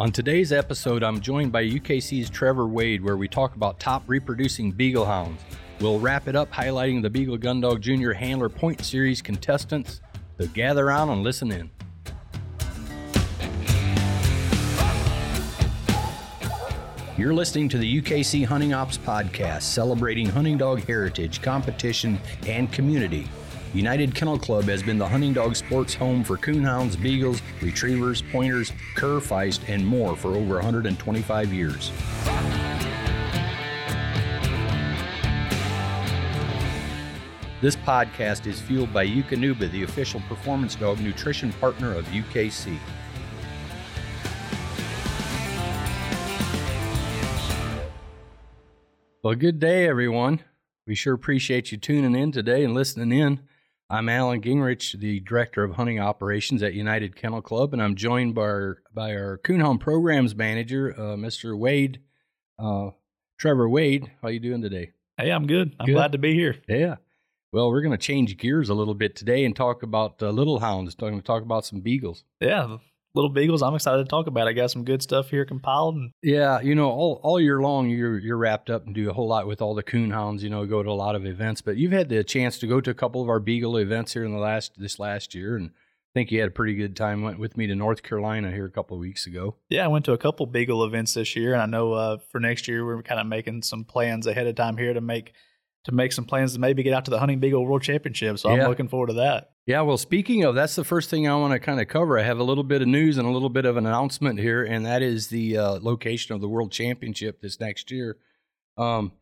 On today's episode, I'm joined by UKC's Trevor Wade, where we talk about top reproducing Beagle Hounds. We'll wrap it up highlighting the Beagle Gundog Junior Handler Point Series contestants. So gather around and listen in. You're listening to the UKC Hunting Ops Podcast, celebrating hunting dog heritage, competition, and community. United Kennel Club has been the hunting dog sports home for coonhounds, beagles, retrievers, pointers, cur, feist, and more for over 125 years. This podcast is fueled by Eukanuba, the official performance dog nutrition partner of UKC. Well, good day, everyone. We sure appreciate you tuning in today and listening in. I'm Allen Gingrich, the Director of Hunting Operations at United Kennel Club, and I'm joined by our, by our Coonhound Programs Manager, uh, Mr. Wade, uh, Trevor Wade. How you doing today? Hey, I'm good. I'm Good. glad to be here. Yeah. Well, we're going to change gears a little bit today and talk about uh, little hounds. We're going to talk about some beagles. Yeah, little beagles. I'm excited to talk about. I got some good stuff here compiled, and Yeah, you know, all all year long you're you're wrapped up and do a whole lot with all the coon hounds. You know, go to a lot of events, but you've had the chance to go to a couple of our beagle events here in the last this last year, and I think you had a pretty good time. Went with me to North Carolina here a couple of weeks ago. yeah, I went to a couple beagle events this year, and I know uh, for next year we're kind of making some plans ahead of time here to make to make some plans to maybe get out to the hunting beagle world championship. So Yeah. I'm looking forward to that. Yeah, well, speaking of, that's the first thing I want to kind of cover. I have a little bit of news and a little bit of an announcement here, and that is the uh, location of the World Championship this next year. Um,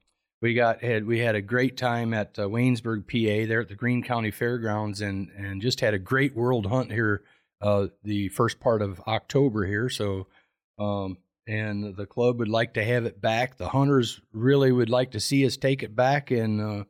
we got had we had a great time at uh, Waynesburg, PA, there at the Greene County Fairgrounds, and and just had a great world hunt here uh, the first part of October here. So, um, and the club would like to have it back. The hunters really would like to see us take it back, and uh,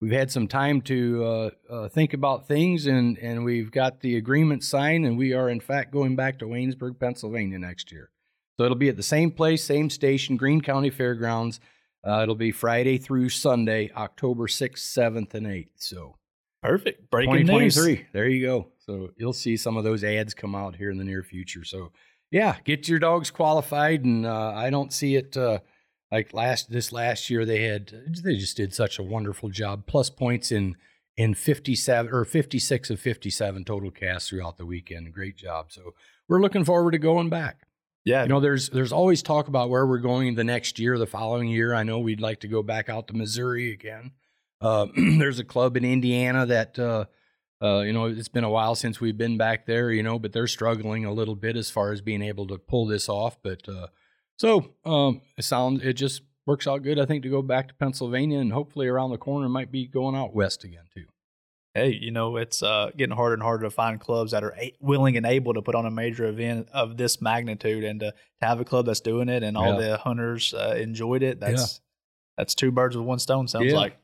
we've had some time to uh, uh, think about things, and and we've got the agreement signed, and we are in fact going back to Waynesburg, Pennsylvania next year. So it'll be at the same place, same station, Greene County Fairgrounds. Uh, it'll be Friday through Sunday, October sixth, seventh, and eighth. So Perfect. Breaking news. 2023. There you go. So you'll see some of those ads come out here in the near future. So yeah, get your dogs qualified, and uh, I don't see it uh, like last this last year they had they just did such a wonderful job. Plus points in in 57 or 56 of 57 total casts throughout the weekend. Great job. So we're looking forward to going back. Yeah, You know, there's there's always talk about where we're going the next year, the following year. I know we'd like to go back out to Missouri again. Uh, there's a club in Indiana that uh, uh, you know it's been a while since we've been back there. You know, but they're struggling a little bit as far as being able to pull this off. But uh, so um, it sounds it just works out good. I think to go back to Pennsylvania and hopefully around the corner might be going out west again too. hey, you know, it's uh, getting harder and harder to find clubs that are a- willing and able to put on a major event of this magnitude, and to, to have a club that's doing it, and all Yeah. the hunters uh, enjoyed it. That's that's two birds with one stone. Sounds Yeah. like.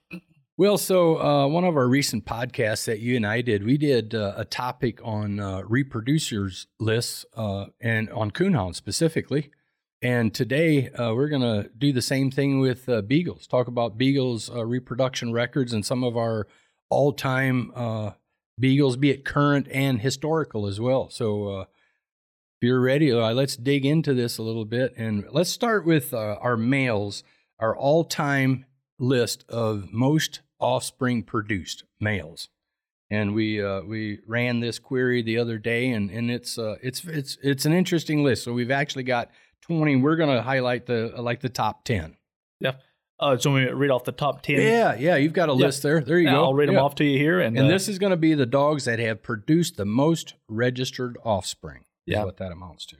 Well, so uh, one of our recent podcasts that you and I did, we did uh, a topic on uh, reproducers lists uh, and on coonhounds specifically. And today uh, we're going to do the same thing with uh, beagles. Talk about beagles' reproduction records and some of our all-time uh, beagles, be it current and historical as well. So if you're ready, let's dig into this a little bit, and let's start with our males, our all-time list of most offspring produced males. And we uh, we ran this query the other day, and and it's uh, it's it's it's an interesting list. So we've actually got twenty. We're going to highlight the like the top ten. Yeah. Uh, so we read off the top ten. Yeah, yeah, you've got a Yeah. list there. There you Yeah, go. I'll read them off to you here, and, And uh, this is going to be the dogs that have produced the most registered offspring. Is Yeah. what that amounts to.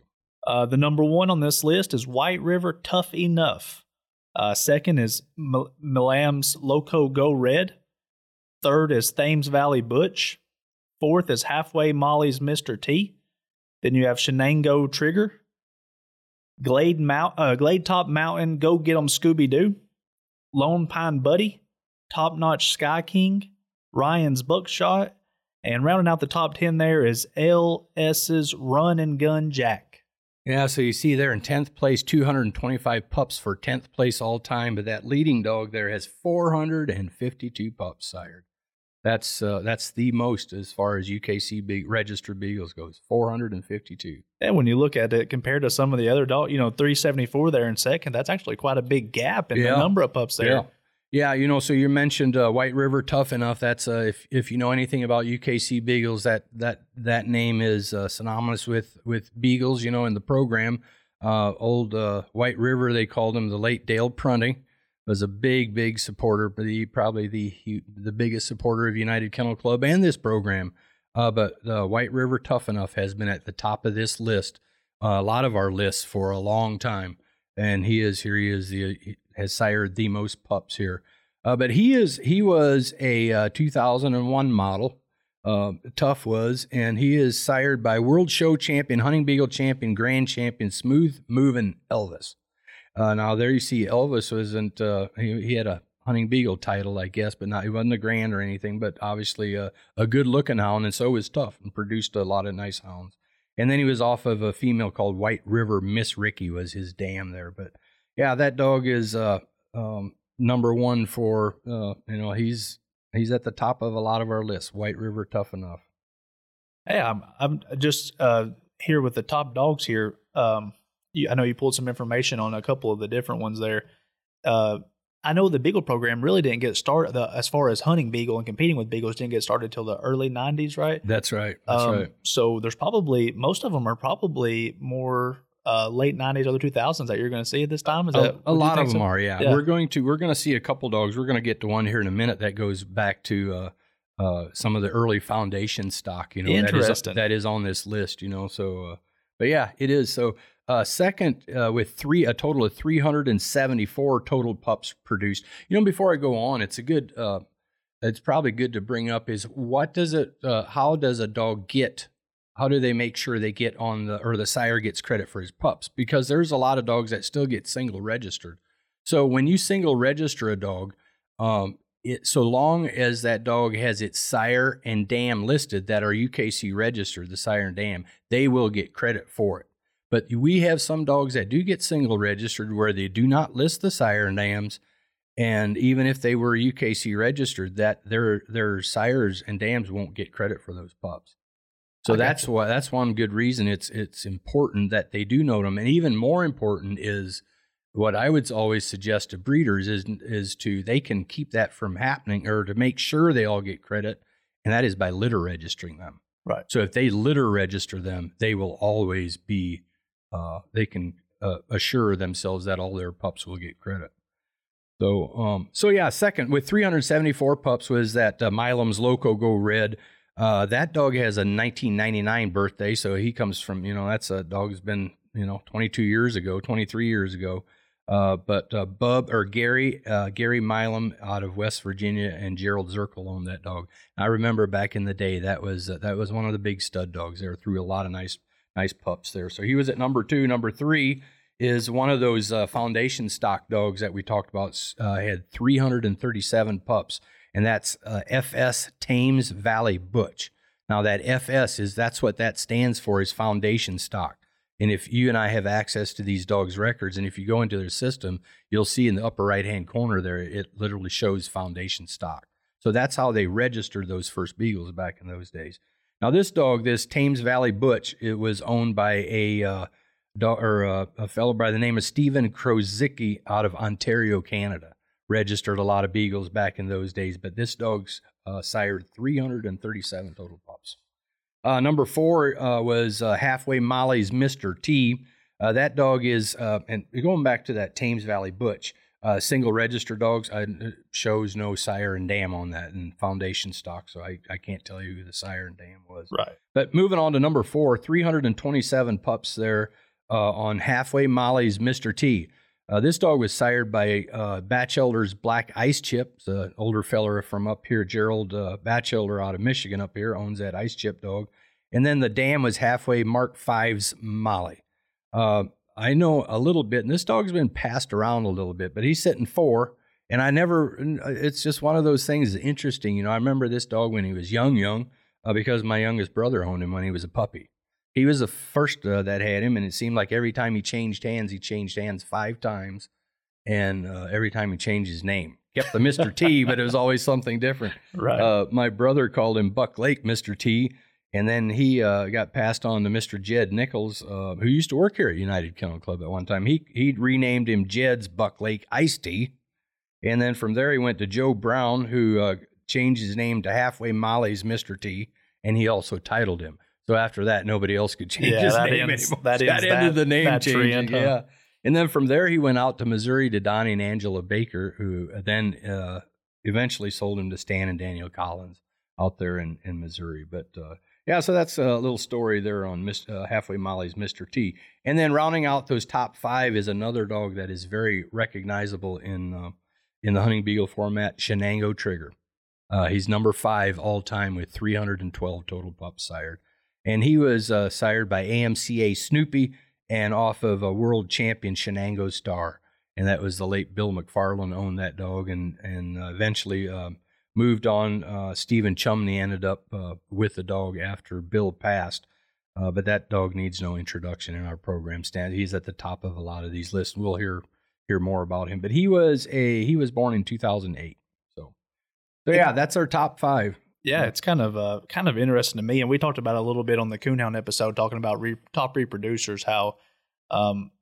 Uh, the number one on this list is White River Tough Enough. Uh, second is Mil- Milam's Loco Go Red. Third is Thames Valley Butch. Fourth is Halfway Molly's Mr. T. Then you have Shenango Trigger. Glade Mount, uh, Glade Top Mountain Go Get 'em Scooby Doo. Lone Pine Buddy. Top Notch Sky King. Ryan's Buckshot. And rounding out the top 10 there is LS's Run and Gun Jack. Yeah, so you see there in 10th place, 225 pups for 10th place all time, but that leading dog there has 452 pups sired. That's uh, that's the most as far as UKC be- registered beagles goes. 452. And when you look at it compared to some of the other dog, you know, 374 there in second, that's actually quite a big gap in Yeah. the number of pups there. Yeah. Yeah, you know, so you mentioned uh, White River Tough Enough. That's uh, if if you know anything about UKC Beagles, that that that name is uh, synonymous with with Beagles. You know, in the program, uh, old uh, White River, they called him the late Dale Prunty, was a big big supporter, probably the he, the biggest supporter of United Kennel Club and this program. Uh, but White River Tough Enough has been at the top of this list, a lot of our lists for a long time, and he is here. He is the he has sired the most pups here. Uh, but he is he was a uh, 2001 model. Uh, Tough was, and he is sired by World Show Champion, Hunting Beagle Champion, Grand Champion, Smooth Moving Elvis. Uh, now there you see Elvis wasn't uh, he, he had a hunting beagle title, I guess, but not he wasn't a grand or anything. But obviously a, a good looking hound, and so was Tough, and produced a lot of nice hounds. And then he was off of a female called White River. Miss Ricky was his dam there, but yeah, that dog is uh, um, number one for uh, you know he's he's at the top of a lot of our lists. White River, tough enough. Hey, I'm I'm just uh, here with the top dogs here. Um, you, I know you pulled some information on a couple of the different ones there. Uh, I know the Beagle program really didn't get started as far as hunting Beagle and competing with Beagles didn't get started till the early '90s, right? That's right. That's Um, right. So there's probably most of them are probably more uh, late '90s, early 2000s that you're going to see at this time. Is A, that a lot of them so? are, yeah. Yeah. We're going to we're going to see a couple dogs. We're going to get to one here in a minute that goes back to uh, uh, some of the early foundation stock. You know, that is Interesting. that is on this list. You know, so uh, but yeah, it is. So uh, second uh, with three a total of 374 total pups produced. You know, before I go on, it's a good. Uh, it's probably good to bring up is what does it? Uh, how does a dog get? How do they make sure they get on the or the sire gets credit for his pups? Because there's a lot of dogs that still get single registered. So when you single register a dog, um, it, so long as that dog has its sire and dam listed that are UKC registered, the sire and dam, they will get credit for it. But we have some dogs that do get single registered where they do not list the sire and dams, and even if they were UKC registered, that their their sires and dams won't get credit for those pups. So I that's why that's one good reason it's it's important that they do note them, and even more important is what I would always suggest to breeders is is to they can keep that from happening or to make sure they all get credit, and that is by litter registering them. Right. So if they litter register them, they will always be uh, they can uh, assure themselves that all their pups will get credit. So um so yeah, second with 374 pups was that uh, Milam's Loco Go Red. Uh, that dog has a 1999 birthday, so he comes from you know that's a dog has been you know 22 years ago, 23 years ago. Uh, but uh, Bub or Gary uh, Gary Milam out of West Virginia and Gerald Zirkel owned that dog. I remember back in the day that was uh, that was one of the big stud dogs there. Threw a lot of nice nice pups there. So he was at number two. Number three is one of those uh, foundation stock dogs that we talked about. Had 337 pups, and that's uh, FS Thames Valley Butch. Now that FS is that's what that stands for is foundation stock. And if you and I have access to these dogs' records, and if you go into their system, you'll see in the upper right hand corner there, it literally shows foundation stock. So that's how they registered those first beagles back in those days. Now this dog, this Thames Valley Butch, it was owned by a uh, or uh, a fellow by the name of Stephen Krozicki out of Ontario, Canada. Registered a lot of beagles back in those days, but this dog's uh, sired 337 total pups. Uh, number four uh, was uh, Halfway Molly's Mr. T. Uh, that dog is, uh, and going back to that Thames Valley Butch, uh, single register dogs, it shows no sire and dam on that and foundation stock, so I, I can't tell you who the sire and dam was. Right. But moving on to number four, 327 pups there uh, on Halfway Molly's Mr. T. Uh, this dog was sired by uh, Batchelder's Black Ice Chip, It's an older feller from up here, Gerald uh, Batchelder out of Michigan up here, owns that Ice Chip dog. And then the dam was Halfway Mark Five's Molly. Uh, I know a little bit, and this dog's been passed around a little bit, but he's sitting four. And I never, it's just one of those things that's interesting. You know, I remember this dog when he was young, young, uh, because my youngest brother owned him when he was a puppy. He was the first uh, that had him, and it seemed like every time he changed hands, he changed hands five times. And uh, every time he changed his name, kept the Mr. T, but it was always something different. Right. Uh, my brother called him Buck Lake Mr. T, and then he uh, got passed on to Mr. Jed Nichols, uh, who used to work here at United Kennel Club at one time. He he renamed him Jed's Buck Lake Iced Tea, and then from there he went to Joe Brown, who uh, changed his name to Halfway Molly's Mr. T, and he also titled him. So after that, nobody else could change Yeah, his that name ends- anymore. that ends ended that- the name that changing. huh? Yeah. And then from there, he went out to Missouri to Donnie and Angela Baker, who then uh, eventually sold him to Stan and Daniel Collins out there in, in Missouri. But uh, yeah, so that's a little story there on Mis- uh, Halfway Molly's Mr. T. And then rounding out those top five is another dog that is very recognizable in uh, in the hunting beagle format, Shenango Trigger. Uh, he's number five all time with 312 total pups sired. And he was uh, sired by AMCA Snoopy and off of a world champion Shenango Star. And that was the late Bill McFarland owned that dog and, and uh, eventually um, moved on. Uh, Stephen Chumney ended up uh, with the dog after Bill passed. Uh, but that dog needs no introduction in our program. Stan, he's at the top of a lot of these lists. We'll hear hear more about him. But he was a he was born in 2008. So, so yeah, that's our top five. Yeah, it's kind of uh, kind of interesting to me, and we talked about it a little bit on the Coonhound episode, talking about re- top reproducers. How um,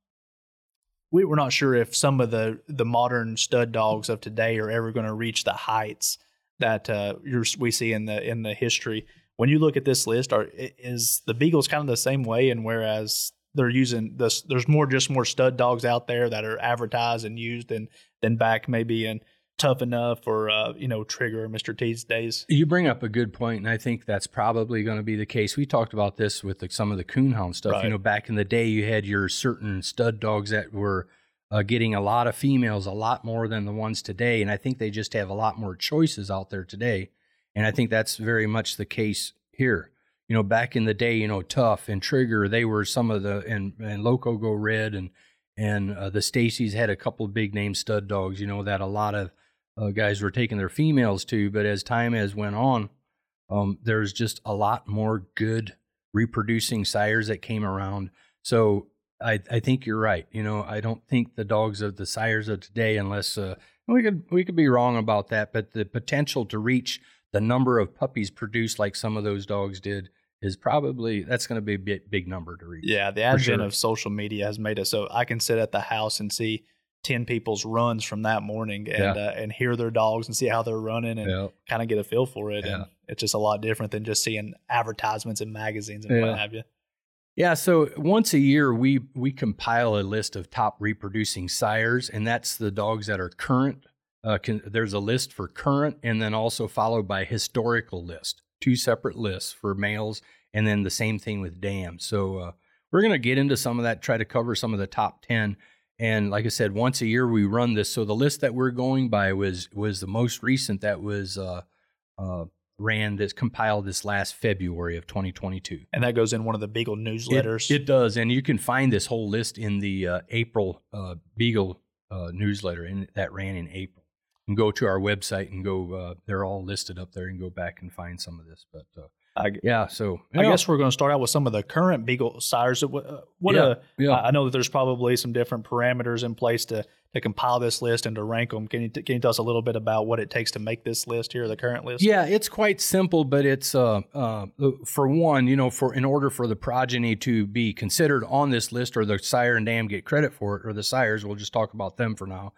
we were not sure if some of the the modern stud dogs of today are ever going to reach the heights that uh, you're, we see in the in the history. When you look at this list, are is the Beagles kind of the same way? And whereas they're using this, there's more just more stud dogs out there that are advertised and used, and than back maybe in Tough Enough or uh, you know Trigger Mr. T's days. You bring up a good point, and I think that's probably going to be the case. We talked about this with the, some of the coonhound stuff. Right. You know, back in the day, you had your certain stud dogs that were uh, getting a lot of females, a lot more than the ones today, and I think they just have a lot more choices out there today. And I think that's very much the case here. You know, back in the day, you know, Tough and Trigger, they were some of the and and Loco Go Red and and uh, the Stacy's had a couple of big name stud dogs. You know that a lot of uh, guys were taking their females to. But as time has went on, um, there's just a lot more good reproducing sires that came around. So I, I think you're right. You know, I don't think the dogs of the sires of today, unless uh, we could we could be wrong about that, but the potential to reach the number of puppies produced like some of those dogs did is probably that's going to be a big, big number to reach. Yeah, the advent sure. of social media has made it so I can sit at the house and see ten people's runs from that morning and Yeah. uh, and hear their dogs and see how they're running and Yeah. kind of get a feel for it. Yeah. And it's just a lot different than just seeing advertisements in magazines and what have you. Yeah, so once a year we we compile a list of top reproducing sires, and that's the dogs that are current. Uh, can, there's a list for current, and then also followed by historical list. Two separate lists for males, and then the same thing with dams. So uh, we're gonna get into some of that, try to cover some of the top ten. And like I said, once a year we run this. So the list that we're going by was was the most recent that was uh, uh, ran this compiled this last February of 2022. And that goes in one of the Beagle newsletters. It, it does, and you can find this whole list in the uh, April uh, Beagle uh, newsletter, and that ran in April. And go to our website and go; uh, they're all listed up there, and go back and find some of this. But uh, I, yeah, so I yeah, guess we're going to start out with some of the current Beagle sires. Uh, What, Yeah, uh, yeah. I know that there's probably some different parameters in place to to compile this list and to rank them. Can you t- can you tell us a little bit about what it takes to make this list here, the current list? Yeah, it's quite simple, but it's uh, uh, for one, you know, for in order for the progeny to be considered on this list, or the sire and dam get credit for it, or the sires, we'll just talk about them for now.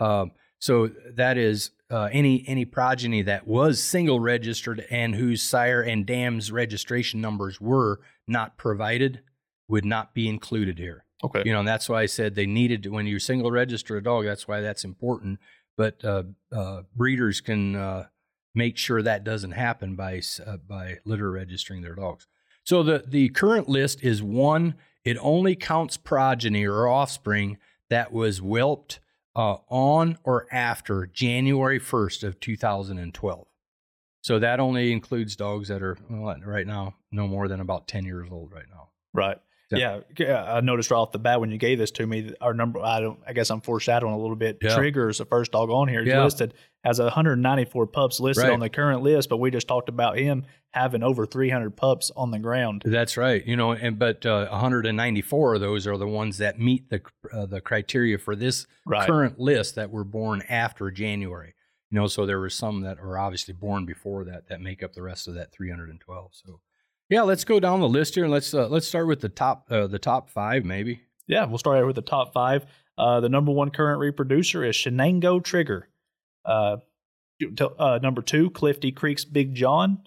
Um, so that is uh, any any progeny that was single registered and whose sire and dam's registration numbers were not provided would not be included here. Okay. you know and that's why i said they needed to when you single register a dog that's why that's important. But uh, uh, breeders can uh, make sure that doesn't happen by uh, by litter registering their dogs. So the the current list is one. It only counts progeny or offspring that was whelped uh, on or after january 1st of 2012 so that only includes dogs that are well, right now no more than about 10 years old right now Right. Yeah. Yeah. yeah, I noticed right off the bat when you gave this to me, our number. I don't. I guess I'm foreshadowing a little bit. Yeah. Trigger is the first dog on here. Yeah. listed has 194 pups listed Right. on the current list, but we just talked about him having over 300 pups on the ground. That's right. You know, and but uh, 194 of those are the ones that meet the uh, the criteria for this Right. current list that were born after January. You know, so there were some that are obviously born before that that make up the rest of that 312. So, yeah, let's go down the list here and let's uh, let's start with the top uh, the top five maybe. Yeah, we'll start out with the top five. Uh, the number one current reproducer is Shenango Trigger. Uh, uh, number two, Clifty Creek's Big John.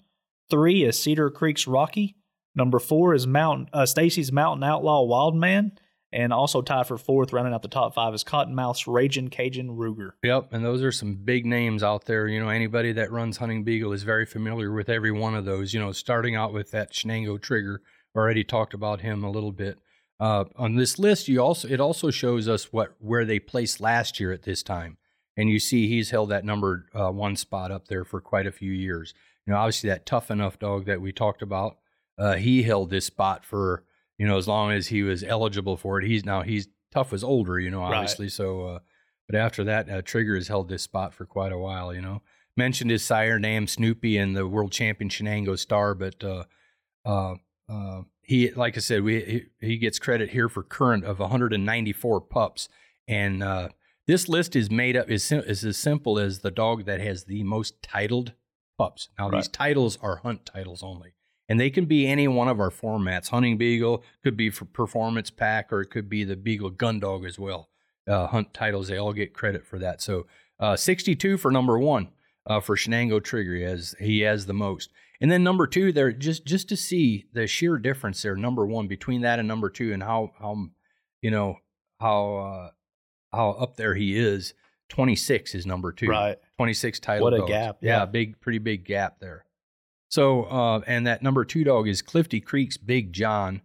Three is Cedar Creek's Rocky. Number four is Mountain uh, Stacy's Mountain Outlaw Wildman. And also tied for fourth, rounding out the top five, is Cottonmouth's Raging Cajun Ruger. Yep, and those are some big names out there. You know, anybody that runs Hunting Beagle is very familiar with every one of those. You know, starting out with that Shenango Trigger, already talked about him a little bit. Uh, on this list, you also it also shows us what where they placed last year at this time, and you see he's held that number uh, one spot up there for quite a few years. You know, obviously that tough enough dog that we talked about, uh, he held this spot for you know as long as he was eligible for it. He's now he's tough was older, you know, obviously. Right. So, uh, but after that, uh, Trigger has held this spot for quite a while. You know, mentioned his sire name Snoopy and the world champion Shenango Star, but uh, uh, uh, he, like I said, we he, he, gets credit here for current of 194 pups, and uh, this list is made up is is as simple as the dog that has the most titled pups. Now right. these titles are hunt titles only, and they can be any one of our formats. Hunting Beagle could be for Performance Pack, or it could be the Beagle Gun Dog as well. Uh, hunt titles, they all get credit for that. So uh, 62 for number one uh, for Shenango Trigger, as he has the most. And then number two, there just just to see the sheer difference there. Number one between that and number two, and how how you know how uh, how up there he is. Twenty six is number two. Right. Twenty six title. What a dogs. gap. Yeah. yeah, big, pretty big gap there. So, uh, and that number two dog is Clifty Creek's Big John.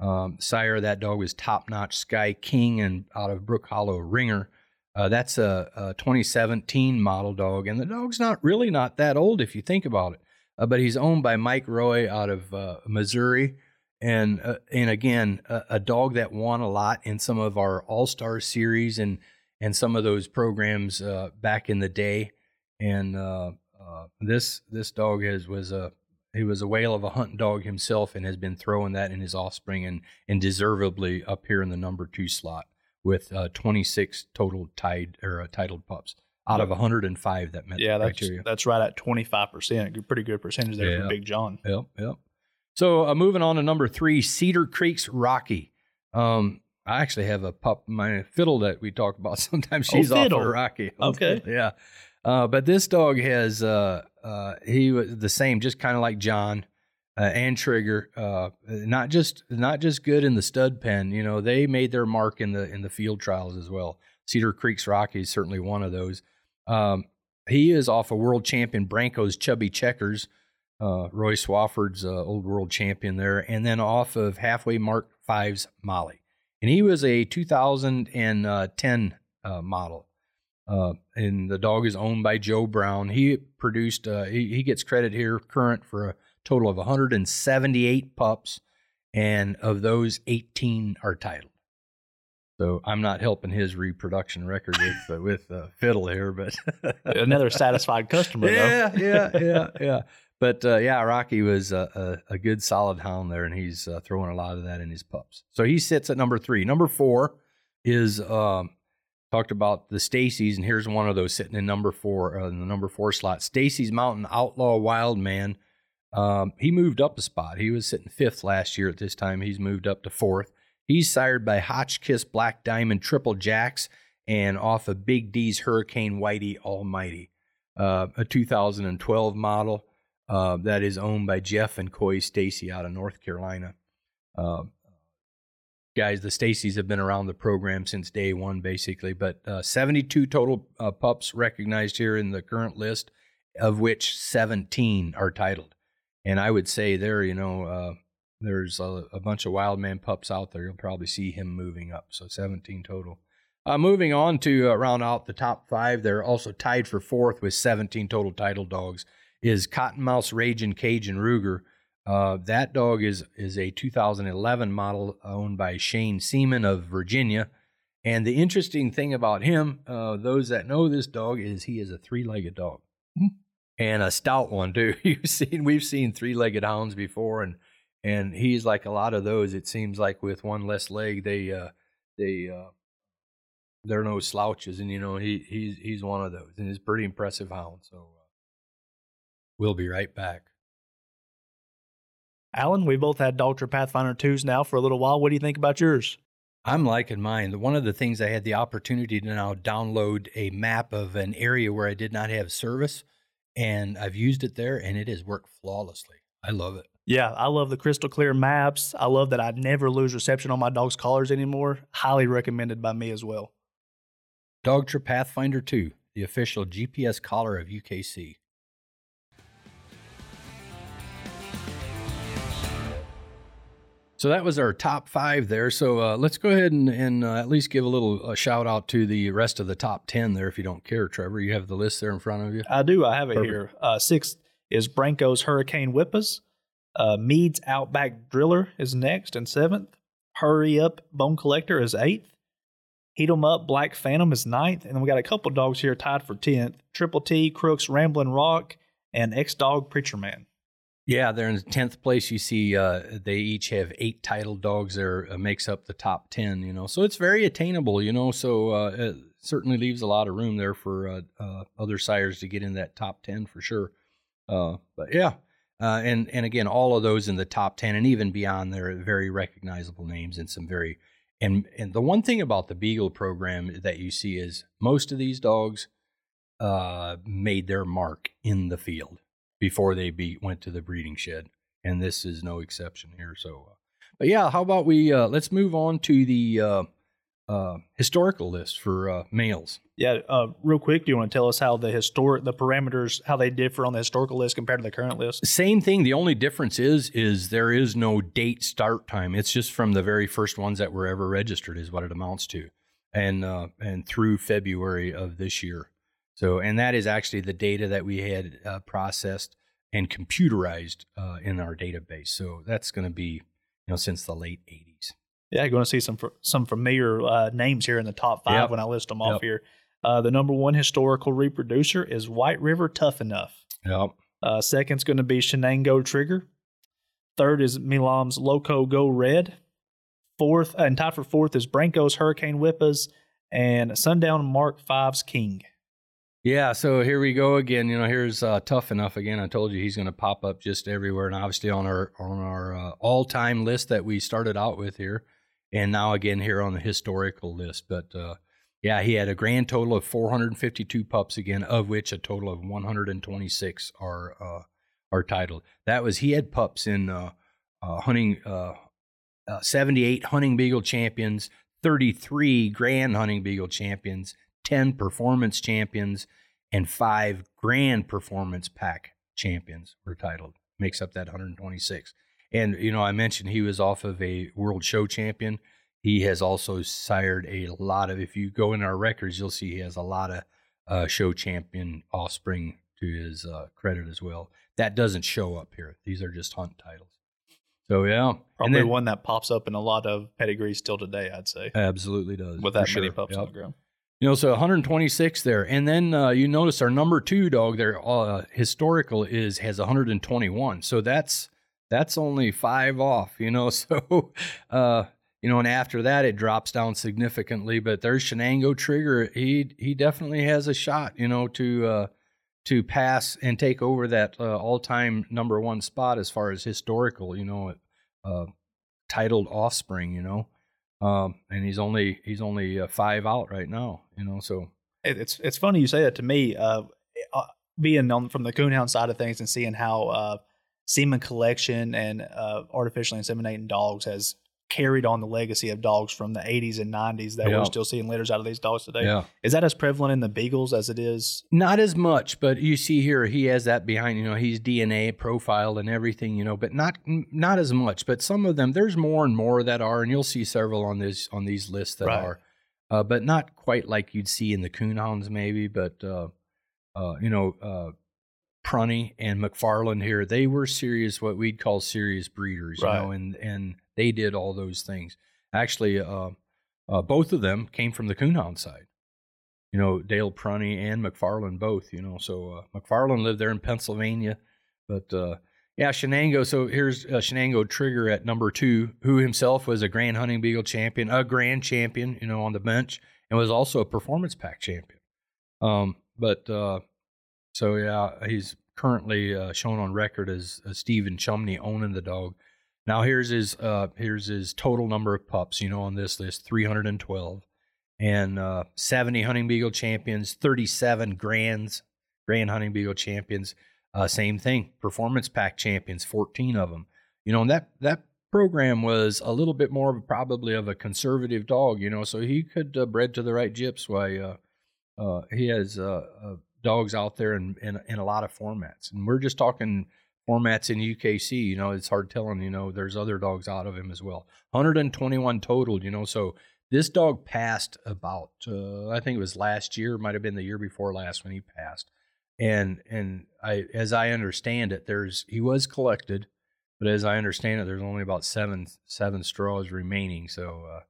Um, sire that dog was top notch Sky King and out of Brook Hollow Ringer. Uh, that's a, a, 2017 model dog, and the dog's not really not that old if you think about it uh, but he's owned by Mike Roy out of uh, Missouri. And uh, and again, a, a, dog that won a lot in some of our All Star series and and some of those programs uh, back in the day. And uh, uh, this this dog has was a he was a whale of a hunting dog himself and has been throwing that in his offspring and and deservedly up here in the number two slot with 26 total tied or titled pups out of 105 that met yeah, the that's, criteria. That's right at 25%. Pretty good percentage there yeah. for Big John. Yep, yep. So uh, moving on to number three, Cedar Creek's Rocky. Um, I actually have a pup, my fiddle that we talk about sometimes. Oh, she's oh, off of Rocky. Okay. Yeah. Uh, but this dog has, uh, uh, he was the same, just kind of like John. Uh, and Trigger, uh, not just not just good in the stud pen. You know, they made their mark in the in the field trials as well. Cedar Creek's Rocky is certainly one of those. Um, he is off a of world champion Branko's Chubby Checkers, uh, Roy Swafford's uh, old world champion there, and then off of Halfway Mark Five's Molly. And he was a 2010 uh, model. Uh, and the dog is owned by Joe Brown. He produced, uh, he, he gets credit here current for a total of 178 pups, and of those, 18 are titled. So I'm not helping his reproduction record with uh, with uh, fiddle here, but another satisfied customer. Yeah, yeah, yeah, yeah. But uh, yeah, Rocky was a, a, a, good solid hound there, and he's uh, throwing a lot of that in his pups. So he sits at number three. Number four is um, talked about the Stacy's, and here's one of those sitting in number four uh, in the number four slot. Stacy's Mountain Outlaw Wild Man. Um, he moved up a spot. He was sitting fifth last year. At this time, he's moved up to fourth. He's sired by Hotchkiss Black Diamond Triple Jacks and off of Big D's Hurricane Whitey Almighty, uh, a 2012 model uh, that is owned by Jeff and Coy Stacy out of North Carolina. Uh, guys, the Stacys have been around the program since day one, basically, but uh, 72 total uh, pups recognized here in the current list, of which 17 are titled. And I would say there, you know, uh, there's a, a, bunch of wild man pups out there. You'll probably see him moving up. So 17 total. Uh, moving on to uh, round out the top five, they're also tied for fourth with 17 total title dogs. Is Cottonmouth's Raging Cajun Ruger. Uh, that dog is is a 2011 model owned by Shane Seaman of Virginia. And the interesting thing about him, uh, those that know this dog, is he is a three-legged dog, mm-hmm. and a stout one too. You've seen we've seen three-legged hounds before, and and he's like a lot of those. It seems like with one less leg, they uh, they uh, they're no slouches, and you know he he's he's one of those, and he's a pretty impressive hound. So uh, we'll be right back. Allen, we both had Dogtra Pathfinder 2s now for a little while. What do you think about yours? I'm liking mine. One of the things I had the opportunity to now download a map of an area where I did not have service, and I've used it there, and it has worked flawlessly. I love it. Yeah, I love the crystal clear maps. I love that I never lose reception on my dog's collars anymore. Highly recommended by me as well. Dogtra Pathfinder 2, the official GPS collar of UKC. So that was our top five there. So uh, let's go ahead and, and uh, at least give a little shout out to the rest of the top 10 there if you don't care, Trevor. You have the list there in front of you? I do. I have it Perfect. here. Uh, sixth is Branko's Hurricane Whippers. Uh, Mead's Outback Driller is next and seventh. Hurry Up Bone Collector is eighth. Heat 'em Up Black Phantom is ninth. And then we got a couple dogs here tied for 10th. Triple T, Crooks, Ramblin' Rock, and X Dog Preacher Man. Yeah, they're in tenth place. You see, uh, they each have eight title dogs. There uh, makes up the top ten. You know, so it's very attainable. You know, so uh, it certainly leaves a lot of room there for uh, uh, other sires to get in that top ten for sure. Uh, but yeah, and and again, all of those in the top ten and even beyond, they're very recognizable names and some very and and the one thing about the Beagle program that you see is most of these dogs made their mark in the field before they be went to the breeding shed, and this is no exception here. So, uh, but yeah, how about we uh, let's move on to the uh, uh historical list for uh, males. Yeah, uh, real quick, do you want to tell us how the historic the parameters how they differ on the historical list compared to the current list? Same thing. The only difference is is there is no date start time. It's just from the very first ones that were ever registered is what it amounts to, and and through February of this year. So, and that is actually the data that we had uh, processed and computerized uh, in our database. So that's going to be, you know, since the late 80s. Yeah, you're going to see some some familiar uh, names here in the top five yep. when I list them off yep. here. Uh, the number one historical reproducer is White River Tough Enough. Yep. Uh, second's going to be Shenango Trigger. Third is Milam's Loco Go Red. Fourth, and tied for fourth is Branko's Hurricane Whippers and Sundown Mark V's King. Yeah, so here we go again. You know, here's uh, tough enough again. I told you he's going to pop up just everywhere, and obviously on our on our uh, all time list that we started out with here, and now again here on the historical list. But uh, yeah, he had a grand total of 452 pups again, of which a total of 126 are uh, are titled. That was he had pups in uh, uh, hunting 78 hunting beagle champions, 33 grand hunting beagle champions 10 performance champions, and five grand performance pack champions were titled. Makes up that 126. And, you know, I mentioned he was off of a world show champion. He has also sired a lot of, if you go in our records, you'll see he has a lot of uh, show champion offspring to his uh, credit as well. That doesn't show up here. These are just hunt titles. So yeah, probably then, one that pops up in a lot of pedigrees still today. I'd say absolutely does with that many sure. pups yep. on the ground. You know, so 126 there, and then uh, you notice our number two dog there, uh, historical is has 121. So that's that's only five off. You know, so uh, you know, and after that it drops down significantly. But there's Shenango Trigger. He he definitely has a shot. You know, to uh, to pass and take over that uh, all time number one spot as far as historical. You know, uh, titled offspring. You know. Um, and he's only he's only uh, five out right now. You know, so it's it's funny you say that to me. Uh, uh, being on from the coonhound side of things and seeing how uh, semen collection and uh, artificially inseminating dogs has carried on the legacy of dogs from the 80s and 90s that yeah. we're still seeing litters out of these dogs today. Yeah. Is that as prevalent in the beagles as it is? Not as much, but you see here he has that behind, you know, he's DNA profiled and everything, you know, but not not as much, but some of them there's more and more that are and you'll see several on this on these lists that right. are uh, but not quite like you'd see in the coonhounds maybe, but uh, uh, you know, Prunty and McFarland here, they were serious, what we'd call serious breeders, right. you know, and and they did all those things. Actually, uh, uh, both of them came from the coonhound side. You know, Dale Prunty and McFarland both. You know, so uh, McFarland lived there in Pennsylvania, but uh, yeah, Shenango. So here's uh, Shenango Trigger at number two, who himself was a Grand Hunting Beagle champion, a Grand champion. You know, on the bench, and was also a performance pack champion. Um, but uh, so yeah, he's currently uh, shown on record as, as Stephen Chumney owning the dog. Now here's his uh, here's his total number of pups. You know, on this list, 312, and uh, 70 hunting beagle champions, 37 grands, grand hunting beagle champions. Uh, same thing, performance pack champions, 14 of them. You know, and that that program was a little bit more of probably of a conservative dog. You know, so he could uh, bred to the right gyps. Why uh, uh, he has uh, uh, dogs out there in, in in a lot of formats, and we're just talking formats in UKC. You know, it's hard telling. You know, there's other dogs out of him as well. 121 total. You know, so this dog passed about uh, I think it was last year, might have been the year before last when he passed. And and I as I understand it, there's he was collected, but as I understand it, there's only about seven seven straws remaining. So uh,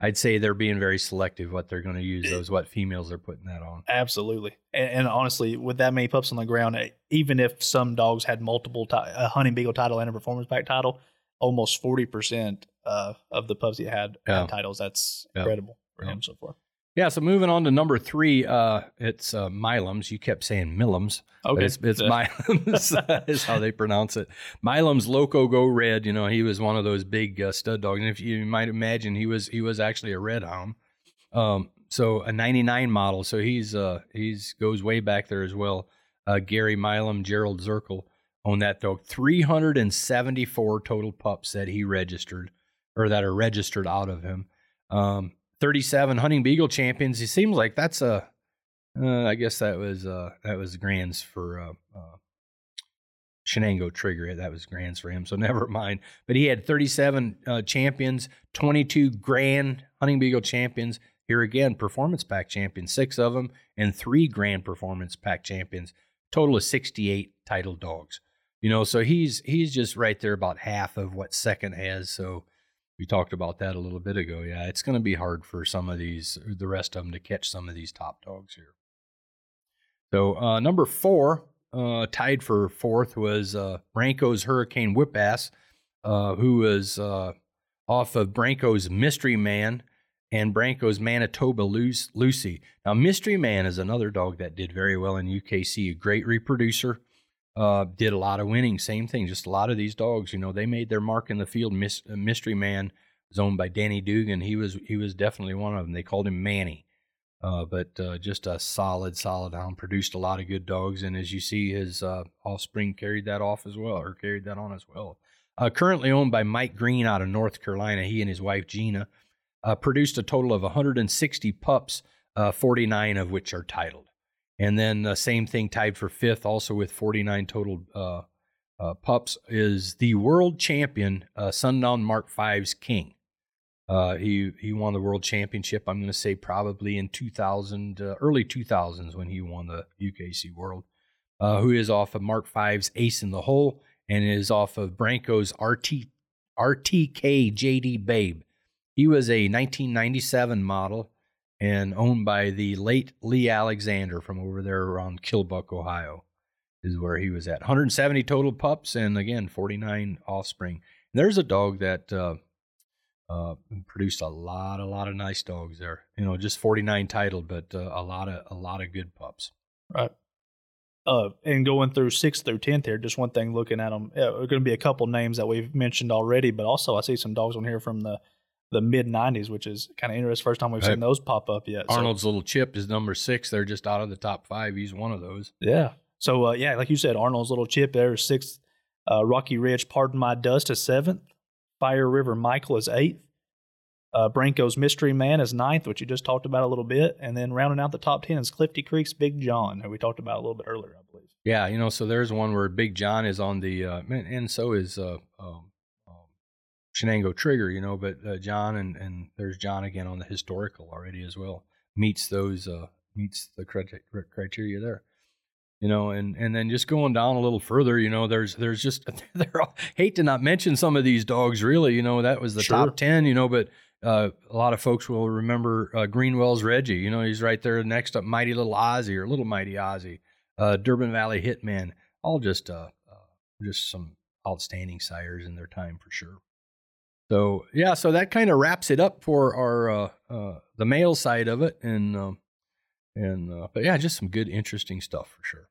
I'd say they're being very selective what they're going to use those what females are putting that on. Absolutely, and, and, honestly, with that many pups on the ground, eh, even if some dogs had multiple a hunting beagle title and a performance pack title, almost forty percent uh, of the pups he had, yeah. had titles. That's yeah. incredible for yeah. him so far. Yeah, so moving on to number three, uh, it's uh, Milam's. You kept saying Millums. Okay. it's, it's Milam's is how they pronounce it. Milam's Loco Go Red. You know, he was one of those big uh, stud dogs. And if you, you might imagine, he was he was actually a red hound. Um, so a 99 model. So he's uh he's goes way back there as well. Uh, Gary Milam, Gerald Zirkel own that dog. 374 total pups that he registered or that are registered out of him. Um, 37 hunting beagle champions. He seems like that's a. Uh, I guess that was uh, that was grands for uh, uh, Shenango Trigger. That was grands for him, so never mind. But he had 37 uh, champions, 22 grand hunting beagle champions. Here again, performance pack champions, six of them, and three grand performance pack champions. Total of 68 title dogs. You know, so he's he's just right there about half of what second has. So we talked about that a little bit ago. Yeah, it's going to be hard for some of these, the rest of them, to catch some of these top dogs here. So uh, number four, uh, tied for fourth, was uh, Branco's Hurricane Whipass, uh, who was uh, off of Branco's Mystery Man and Branco's Manitoba Lucy. Now, Mystery Man is another dog that did very well in UKC, a great reproducer. Uh, did a lot of winning. Same thing, just a lot of these dogs. You know, they made their mark in the field. Mis- uh, Mystery Man was owned by Danny Dugan. He was he was definitely one of them. They called him Manny, uh, but uh, just a solid, solid hound. Produced a lot of good dogs, and as you see, his uh, offspring carried that off as well, or carried that on as well. Uh, currently owned by Mike Green out of North Carolina. He and his wife Gina produced a total of 160 pups, 49 of which are titled. And then the same thing tied for fifth, also with 49 total uh, uh, pups, is the world champion uh, Sundown Mark V's King. Uh, he he won the world championship. I'm going to say probably in 2000, uh, early 2000s when he won the UKC World. Uh, who is off of Mark V's Ace in the Hole and is off of Branco's RT RTK JD Babe. He was a 1997 model and owned by the late Lee Alexander from over there around Killbuck, Ohio, is where he was at. 170 total pups, and again, 49 offspring. And there's a dog that uh, uh, produced a lot, a lot of nice dogs there. You know, just 49 titled, but uh, a lot of a lot of good pups. Right. Uh, and going through sixth through tenth here, just one thing looking at them, yeah, are going to be a couple names that we've mentioned already, but also I see some dogs on here from the the mid 90s, which is kind of interesting. First time we've seen those pop up yet. Arnold's so. little chip is number six. They're just out of the top five. He's one of those. Yeah. So, uh, yeah, like you said, Arnold's little chip there is sixth. Uh, Rocky Ridge, Pardon My Dust is seventh. Fire River Michael is eighth. Uh, Branco's Mystery Man is ninth, which you just talked about a little bit. And then rounding out the top 10 is Clifty Creek's Big John, who we talked about a little bit earlier, I believe. Yeah, you know, so there's one where Big John is on the, uh, and so is uh, um, Shenango Trigger, you know, but uh, John and, and there's John again on the historical already as well meets those uh, meets the criteria there, you know, and and then just going down a little further, you know, there's there's just there hate to not mention some of these dogs really, you know, that was the sure. top ten, you know, but uh, a lot of folks will remember uh, Greenwell's Reggie, you know, he's right there next up, Mighty Little Ozzy or Little Mighty Ozzy, uh, Durban Valley Hitman, all just uh, uh, just some outstanding sires in their time for sure. So yeah, so that kind of wraps it up for our uh, uh, the male side of it, and um, and uh, but yeah, just some good, interesting stuff for sure.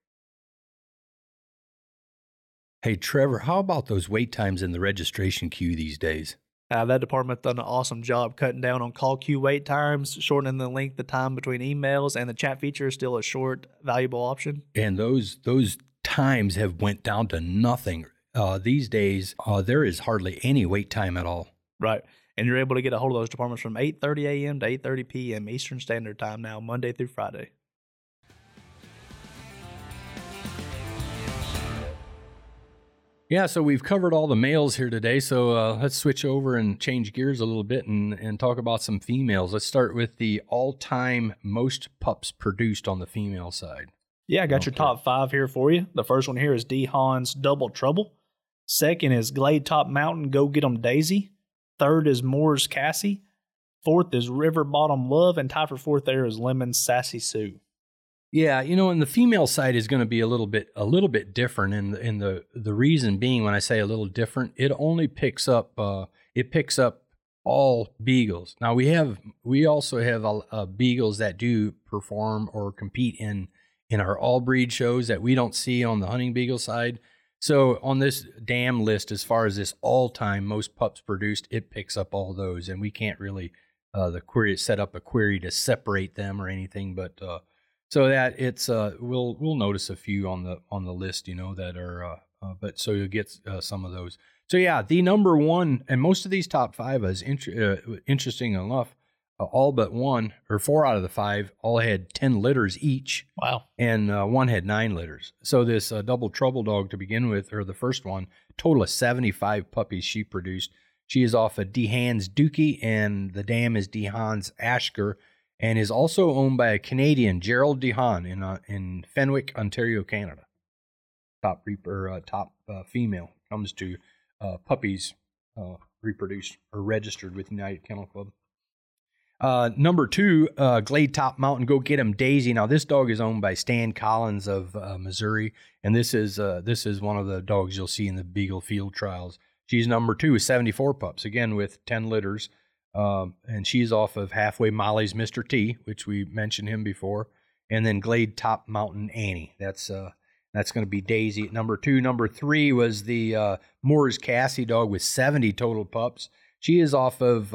Hey Trevor, how about those wait times in the registration queue these days? Uh, that department done an awesome job cutting down on call queue wait times, shortening the length of time between emails, and the chat feature is still a short, valuable option. And those those times have went down to nothing. Uh, these days, uh, there is hardly any wait time at all. Right. And you're able to get a hold of those departments from 8:30 a.m. to 8:30 p.m. Eastern Standard Time now, Monday through Friday. Yeah, so we've covered all the males here today. So uh, let's switch over and change gears a little bit and, and talk about some females. Let's start with the all time most pups produced on the female side. Yeah, I got Okay. your top five here for you. The first one here is D. Hahn's Double Trouble. Second is Glade Top Mountain Go Get 'em Daisy. Third is Moore's Cassie. Fourth is River Bottom Love. And tied for fourth there is Lemon Sassy Sue. Yeah, you know, and the female side is going to be a little bit a little bit different, and in the the reason being when I say a little different, it only picks up uh, it picks up all beagles. Now we have we also have uh, uh, beagles that do perform or compete in in our all breed shows that we don't see on the hunting beagle side. So on this dam list, as far as this all time most pups produced, it picks up all those, and we can't really uh, the query set up a query to separate them or anything, but uh, so that it's uh we'll we'll notice a few on the on the list you know that are uh, uh but so you'll get uh, some of those. So yeah the number one and most of these top five is uh, interesting enough all but one or four out of the five all had 10 litters each Wow. and uh, one had nine litters so this uh, double trouble dog to begin with or the first one total of 75 puppies she produced she is off of dehan's dookie and the dam is dehan's ashker and is also owned by a Canadian, Gerald Dehan, in uh, in Fenwick, Ontario, Canada. Top reaper, uh, top uh, female comes to uh, puppies uh, reproduced or registered with United Kennel Club. Uh, number two, uh, Glade Top Mountain, go get him, Daisy. Now this dog is owned by Stan Collins of uh, Missouri, and this is uh, this is one of the dogs you'll see in the Beagle Field Trials. She's number two, 74 pups, again with 10 litters. Um, and she's off of Halfway Molly's Mr. T, which we mentioned him before, and then Glade Top Mountain Annie. That's uh, that's going to be Daisy at number two. Number three was the uh, Moore's Cassie dog with 70 total pups. She is off of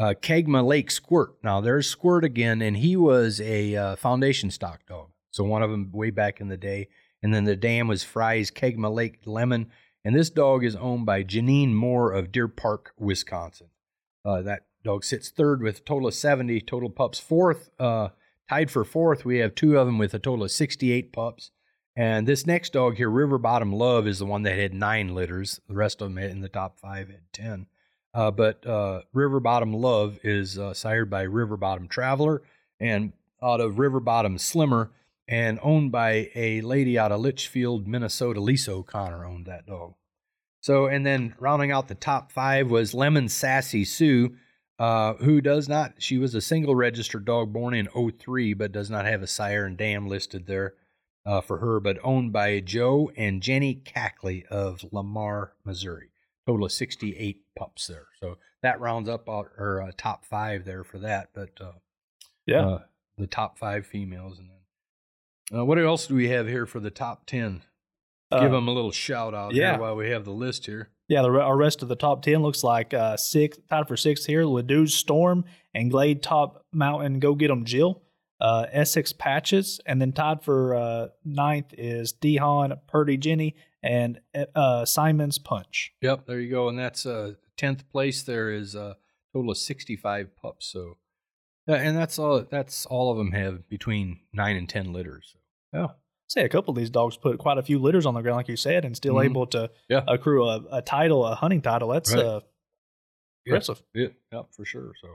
uh, Kegma Lake Squirt. Now there's Squirt again, and he was a uh, foundation stock dog. So one of them way back in the day, and then the dam was Fry's Kegma Lake Lemon, and this dog is owned by Janine Moore of Deer Park, Wisconsin. Uh, that dog sits third with a total of 70 total pups. Fourth, uh, tied for fourth, we have two of them with a total of 68 pups. And this next dog here, River Bottom Love, is the one that had nine litters. The rest of them in the top five had 10. Uh, but uh, River Bottom Love is uh, sired by River Bottom Traveler and out of River Bottom Slimmer and owned by a lady out of Litchfield, Minnesota. Lisa O'Connor owned that dog. So, and then rounding out the top five was Lemon Sassy Sue, uh, who does not, she was a single registered dog born in 03, but does not have a sire and dam listed there uh, for her, but owned by Joe and Jenny Cackley of Lamar, Missouri. Total of 68 pups there. So that rounds up our, our uh, top five there for that. But uh, Yeah. uh, the top five females. And then uh, what else do we have here for the top 10? Uh, Give them a little shout out yeah. here while we have the list here. Yeah, the our rest of the top ten looks like uh, six tied for sixth here. Ledou's Storm and Glade Top Mountain Go Get 'em Jill, uh, Essex Patches, and then tied for uh, ninth is Dehan Purdy Jenny and uh, Simon's Punch. Yep, there you go. And that's uh tenth place. There is a total of sixty five pups. So, and that's all. That's all of them have between nine and ten litters. So, yeah, Say a couple of these dogs put quite a few litters on the ground, like you said, and still Mhm. able to Yeah. accrue a, a title, a hunting title. That's Right. uh, Yeah. impressive. yeah, yeah, for sure. So,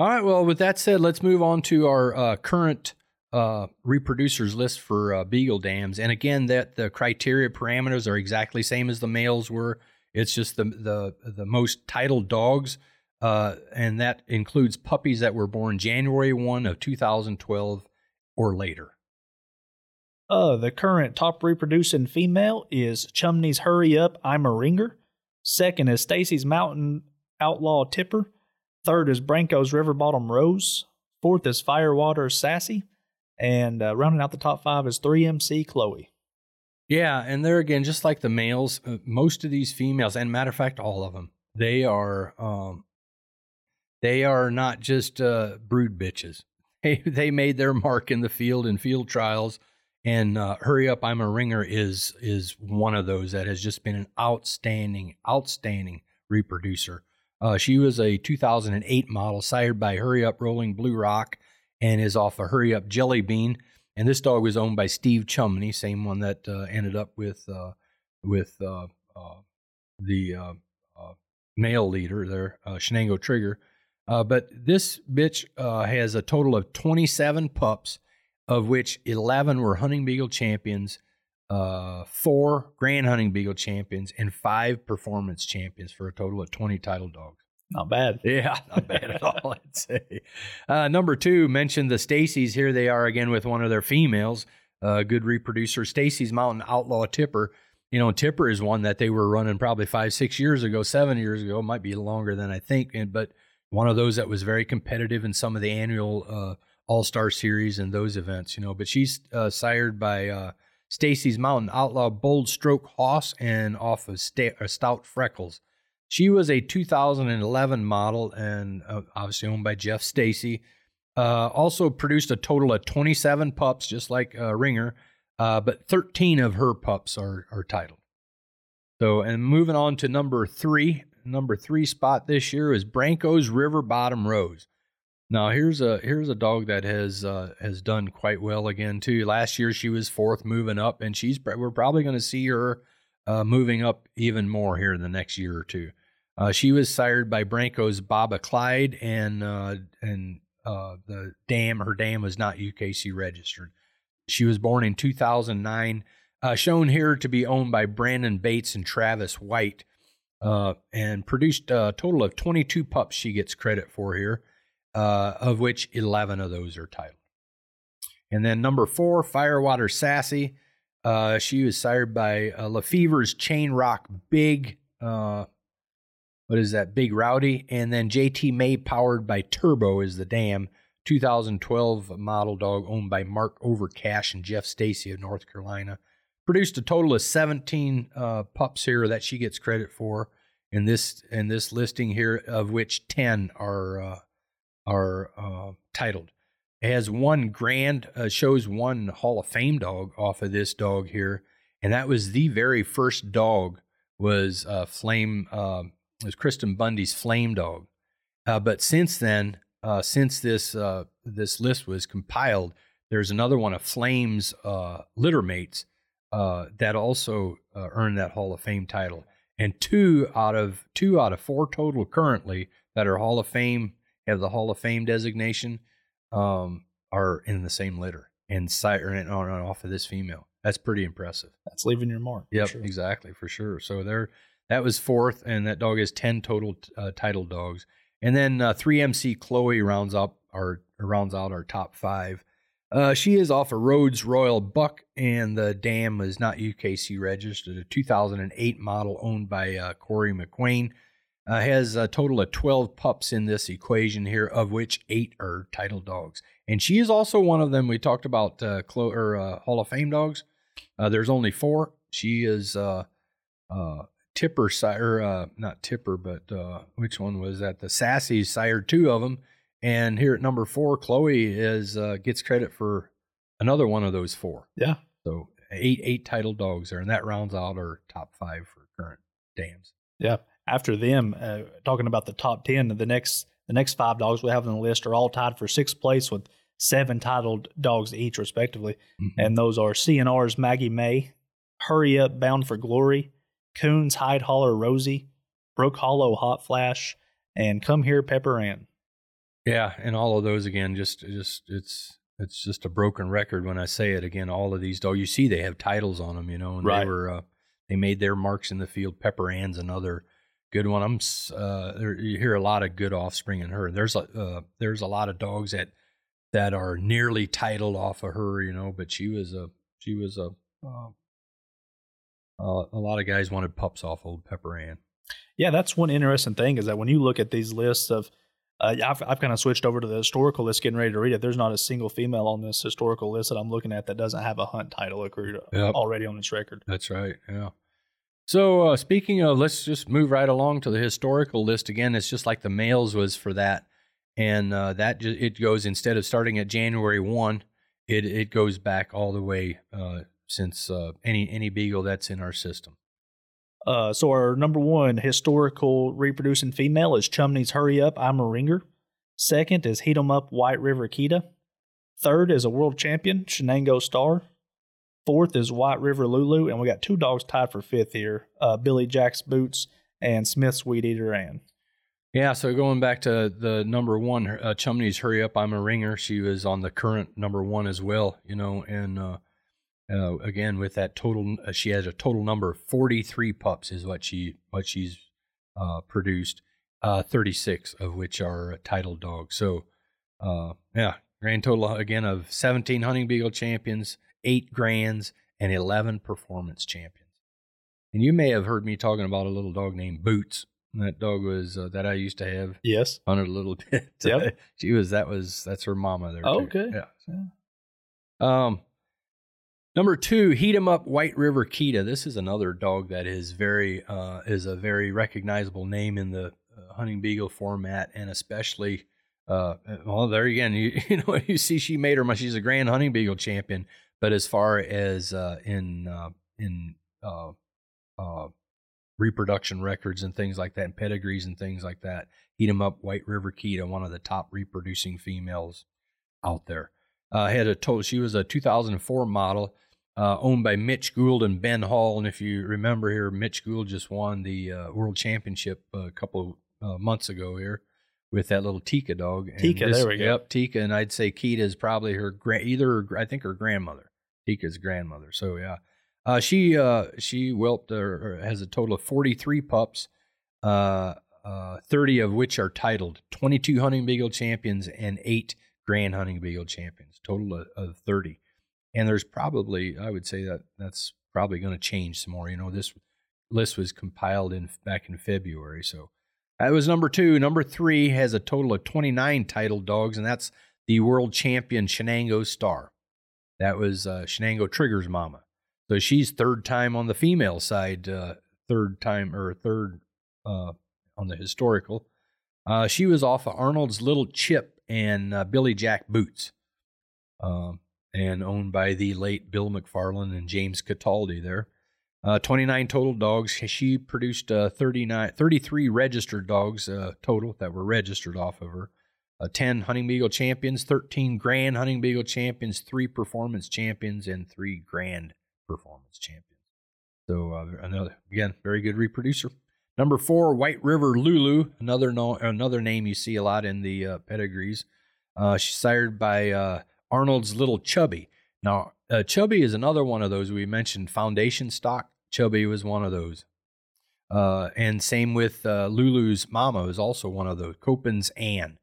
all right. Well, with that said, let's move on to our uh, current uh, reproducers list for uh, beagle dams. And again, that the criteria parameters are exactly same as the males were. It's just the the the most titled dogs, uh, and that includes puppies that were born January one of 2012 or later. Uh, the current top reproducing female is Chumney's Hurry Up, I'm a Ringer. Second is Stacy's Mountain Outlaw Tipper. Third is Branko's River Bottom Rose. Fourth is Firewater Sassy. And uh, rounding out the top five is 3MC Chloe. Yeah, and there again, just like the males, uh, most of these females, and matter of fact, all of them, they are um, they are not just uh, brood bitches. They they made their mark in the field in field trials, and uh, hurry up, I'm a ringer is is one of those that has just been an outstanding, outstanding reproducer. Uh, she was a 2008 model sired by Hurry Up Rolling Blue Rock, and is off a Hurry Up Jelly Bean. And this dog was owned by Steve Chumney, same one that uh, ended up with uh, with uh, uh, the male leader there, Shenango Trigger. Uh, but this bitch uh, has a total of 27 pups, of which 11 were hunting beagle champions, uh, four grand hunting beagle champions, and five performance champions for a total of 20 title dogs. Not bad. Yeah, not bad at all, I'd say. Uh, number two, mentioned the Stacy's. Here they are again with one of their females, uh, good reproducer, Stacy's Mountain Outlaw Tipper. You know, Tipper is one that they were running probably five, six years ago, seven years ago, might be longer than I think. And, but one of those that was very competitive in some of the annual uh, All Star Series and those events, you know. But she's uh, sired by uh, Stacy's Mountain Outlaw Bold Stroke Hoss and off of St- uh, Stout Freckles. She was a 2011 model and uh, obviously owned by Jeff Stacy. Uh, also produced a total of 27 pups, just like Ringer, but 13 of her pups are, are titled. So, and moving on to number three, number three spot this year is Branko's River Bottom Rose. Now here's a here's a dog that has uh, has done quite well again too. Last year she was fourth, moving up, and she's we're probably going to see her uh, moving up even more here in the next year or two. Uh, she was sired by Branco's Baba Clyde, and uh, and uh, the dam her dam was not UKC registered. She was born in 2009. Uh, shown here to be owned by Brandon Bates and Travis White uh, and produced a total of 22 pups she gets credit for here, uh, of which 11 of those are titled. And then number four, Firewater Sassy. She was sired by Lefevre's Chain Rock Big. Uh, what is that? Big Rowdy. And then JT May powered by Turbo is the dam. 2012 model dog owned by Mark Overcash and Jeff Stacy of North Carolina produced a total of 17 uh, pups here that she gets credit for in this in this listing here, of which 10 are uh, are uh, titled. It has one grand uh, shows one Hall of Fame dog off of this dog here, and that was the very first dog was uh, Flame uh, was Kristen Bundy's Flame dog. Uh, but since then, uh, since this uh, this list was compiled, there's another one of Flame's uh, litter mates uh, that also uh, earned that Hall of Fame title. And two out of two out of four total currently that are Hall of Fame have the Hall of Fame designation um, are in the same litter and on off of this female. That's pretty impressive. That's leaving your mark. Yep, sure. exactly for sure. So there, that was fourth, and that dog has ten total uh, title dogs. And then uh, 3MC Chloe rounds up our rounds out our top five. Uh, she is off a of Rhodes Royal Buck, and the dam is not UKC registered. A 2008 model owned by uh, Corey McQueen. Uh, has a total of 12 pups in this equation here, of which eight are title dogs. And she is also one of them. We talked about uh, Clo- or, uh, Hall of Fame dogs. Uh, there's only four. She is uh, uh, Tipper, sire, uh, not Tipper, but uh, which one was that? The Sassy sired two of them. And here at number four, Chloe is uh, gets credit for another one of those four. Yeah. So eight eight title dogs there, and that rounds out our top five for current dams. Yeah. After them, uh, talking about the top ten, the next the next five dogs we have on the list are all tied for sixth place with seven titled dogs each, respectively. Mm-hmm. And those are CNR's Maggie May, Hurry Up Bound for Glory, Coons Hide Holler Rosie, Brook Hollow Hot Flash, and Come Here Pepper Ann. Yeah, and all of those again, just just it's it's just a broken record when I say it again. All of these dogs, you see, they have titles on them, you know, and right. they were uh, they made their marks in the field. Pepper Ann's another good one. I'm uh, there, you hear a lot of good offspring in her. There's a uh, there's a lot of dogs that that are nearly titled off of her, you know, but she was a she was a uh, uh, a lot of guys wanted pups off old Pepper Ann. Yeah, that's one interesting thing is that when you look at these lists of, uh, I've, I've kind of switched over to the historical list, getting ready to read it. There's not a single female on this historical list that I'm looking at that doesn't have a hunt title accrued Yep. already on its record. That's right. Yeah. So uh, speaking of, let's just move right along to the historical list again. It's just like the males was for that, and uh, that ju- it goes instead of starting at January one, it it goes back all the way uh, since uh, any any beagle that's in our system. Uh, so our number one historical reproducing female is Chumney's Hurry Up, I'm a Ringer. Second is Heat 'em Up, White River Kita. Third is a world champion, Shenango Star. Fourth is White River Lulu, and we got two dogs tied for fifth here: uh, Billy Jack's Boots and Smith's Weed Eater Ann. Yeah, so going back to the number one, uh, Chumney's "Hurry Up, I'm a Ringer." She was on the current number one as well, you know, and uh, uh, again with that total, uh, she has a total number of 43 pups is what she what she's uh, produced, uh, 36 of which are title dogs. So, uh, yeah, grand total again of 17 hunting beagle champions, eight grands, and 11 performance champions. And you may have heard me talking about a little dog named Boots. That dog was uh, that I used to have Yes. hunted a little bit. Yep. she was that was that's her mama there. Oh, okay. Yeah. Um, number two, Heat 'em Up White River Kita. This is another dog that is very uh, is a very recognizable name in the uh, hunting beagle format, and especially. Uh, well, there again, you you know you see she made her. She's a grand hunting beagle champion, but as far as uh, in uh, in uh, reproduction records and things like that, and pedigrees and things like that, Heat 'em Up White River Kita, one of the top reproducing females out there uh, had a total. She was a 2004 model, uh, owned by Mitch Gould and Ben Hall. And if you remember here, Mitch Gould just won the uh, World Championship a couple uh, months ago here with that little Tika dog. And Tika, there we go. Yep, Tika, and I'd say Kita is probably her gra- either her, I think her grandmother, Tika's grandmother. So yeah, uh, she uh, she whelped or, or has a total of 43 pups. Uh, uh, 30 of which are titled 22 hunting beagle champions and eight grand hunting beagle champions total of, of 30 and there's probably i would say that that's probably going to change some more you know this list was compiled in back in february so. That was number two. Number three has a total of 29 titled dogs and that's the world champion shenango star. That was uh, shenango trigger's mama. So she's third time on the female side uh, third time or third uh, on the historical uh, she was off of arnold's little chip and uh, billy jack boots um, and owned by the late Bill McFarland and James Cataldi there. Uh, 29 total dogs. She produced uh, 39, 33 registered dogs uh, total that were registered off of her. Uh, 10 hunting beagle champions, 13 grand hunting beagle champions, three performance champions, and three grand performance champions. So uh, another again very good reproducer. Number four, White River Lulu, another no, another name you see a lot in the uh, pedigrees. Uh, she's sired by uh, Arnold's Little Chubby. Now, uh, Chubby is another one of those we mentioned. Foundation stock. Chubby was one of those. Uh, and same with uh, Lulu's mama is also one of those. Copen's Ann.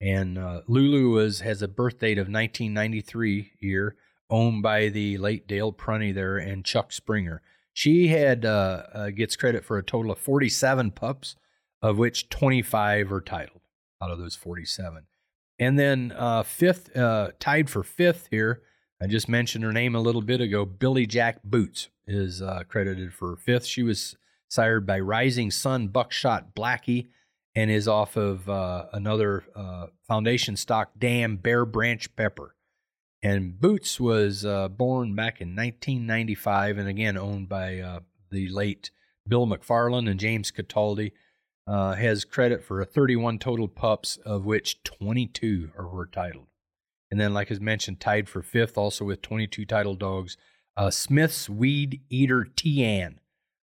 And Lulu was has a birth date of 1993 year, owned by the late Dale Prunty there and Chuck Springer. She had uh, uh, gets credit for a total of 47 pups, of which 25 are titled out of those 47. And then uh, fifth, uh, tied for fifth here. I just mentioned her name a little bit ago. Billy Jack Boots is uh, credited for fifth. She was sired by Rising Sun Buckshot Blackie and is off of uh, another foundation stock Dam Bear Branch Pepper. And Boots was uh, born back in 1995 and again owned by uh, the late Bill McFarland and James Cataldi uh, has credit for 31 total pups, of which 22 are were titled. And then, like I mentioned, tied for fifth, also with 22 titled dogs, uh, Smith's Weed Eater Ann.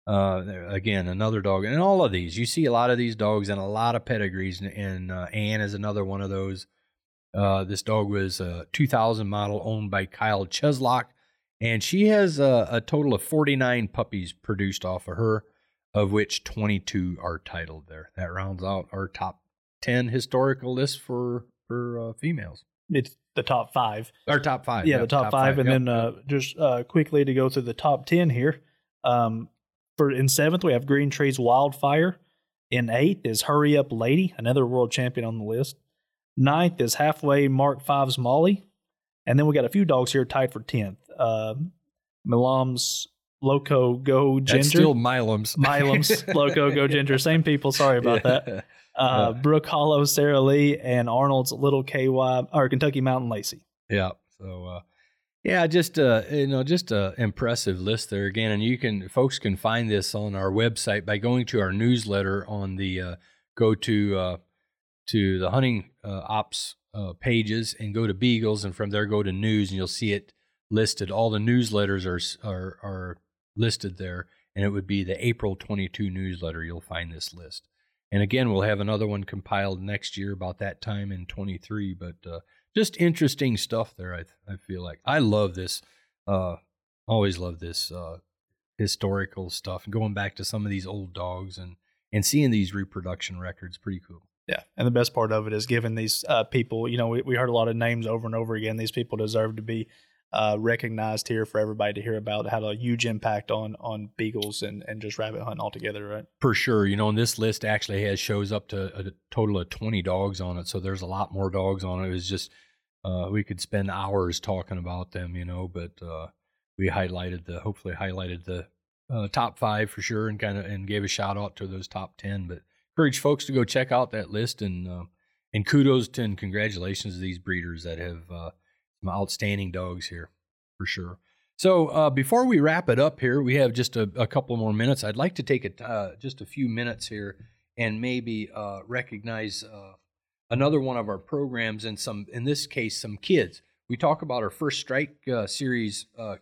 Uh, again, another dog. And all of these, you see a lot of these dogs and a lot of pedigrees. And, and uh, Ann is another one of those. Uh, this dog was a 2000 model owned by Kyle Cheslock. And she has a, a total of 49 puppies produced off of her of which 22 are titled there. That rounds out our top 10 historical list for for uh, females. It's the top five. Our top five. yeah, Yep, the top, five, and Yep. then uh, just uh, quickly to go through the top ten here. Um, for in seventh we have Green Trees Wildfire. In eighth is Hurry Up Lady, another world champion on the list. Ninth is Halfway Mark Five's Molly, and then we got a few dogs here tied for tenth. Uh, Milam's Loco Go Ginger. That's still Milam's. Milam's Loco Go Ginger. Same people. Sorry about yeah. that. Uh, yeah. Brook Hollow Sarah Lee and Arnold's Little KY or Kentucky Mountain Lacey. Yeah. So uh, yeah, just uh, you know, just a impressive list there again, and you can folks can find this on our website by going to our newsletter on the uh, go to uh, to the hunting uh, ops uh, pages and go to Beagles, and from there go to news, and you'll see it listed. All the newsletters are are are listed there, and it would be the April 22 newsletter. You'll find this list, and again, we'll have another one compiled next year about that time in 23, but uh, just interesting stuff there. I I feel like I love this. Uh, always love this uh, historical stuff, going back to some of these old dogs and and seeing these reproduction records. Pretty cool. Yeah, and the best part of it is giving these uh, people. You know, we, we heard a lot of names over and over again. These people deserve to be uh, recognized here for everybody to hear about. Had a huge impact on on beagles and and just rabbit hunting altogether, right? For sure. You know, and this list actually has shows up to a total of twenty dogs on it, so there's a lot more dogs on it. It was just uh, we could spend hours talking about them, you know, but uh, we highlighted the hopefully highlighted the uh, top five for sure, and kind of and gave a shout out to those top ten. But encourage folks to go check out that list and uh, and kudos to and congratulations to these breeders that have uh, some outstanding dogs here for sure. So uh, before we wrap it up here, we have just a, a couple more minutes. I'd like to take a, just a few minutes here and maybe recognize another one of our programs and some in this case some kids we talk about our first strike uh, series uh,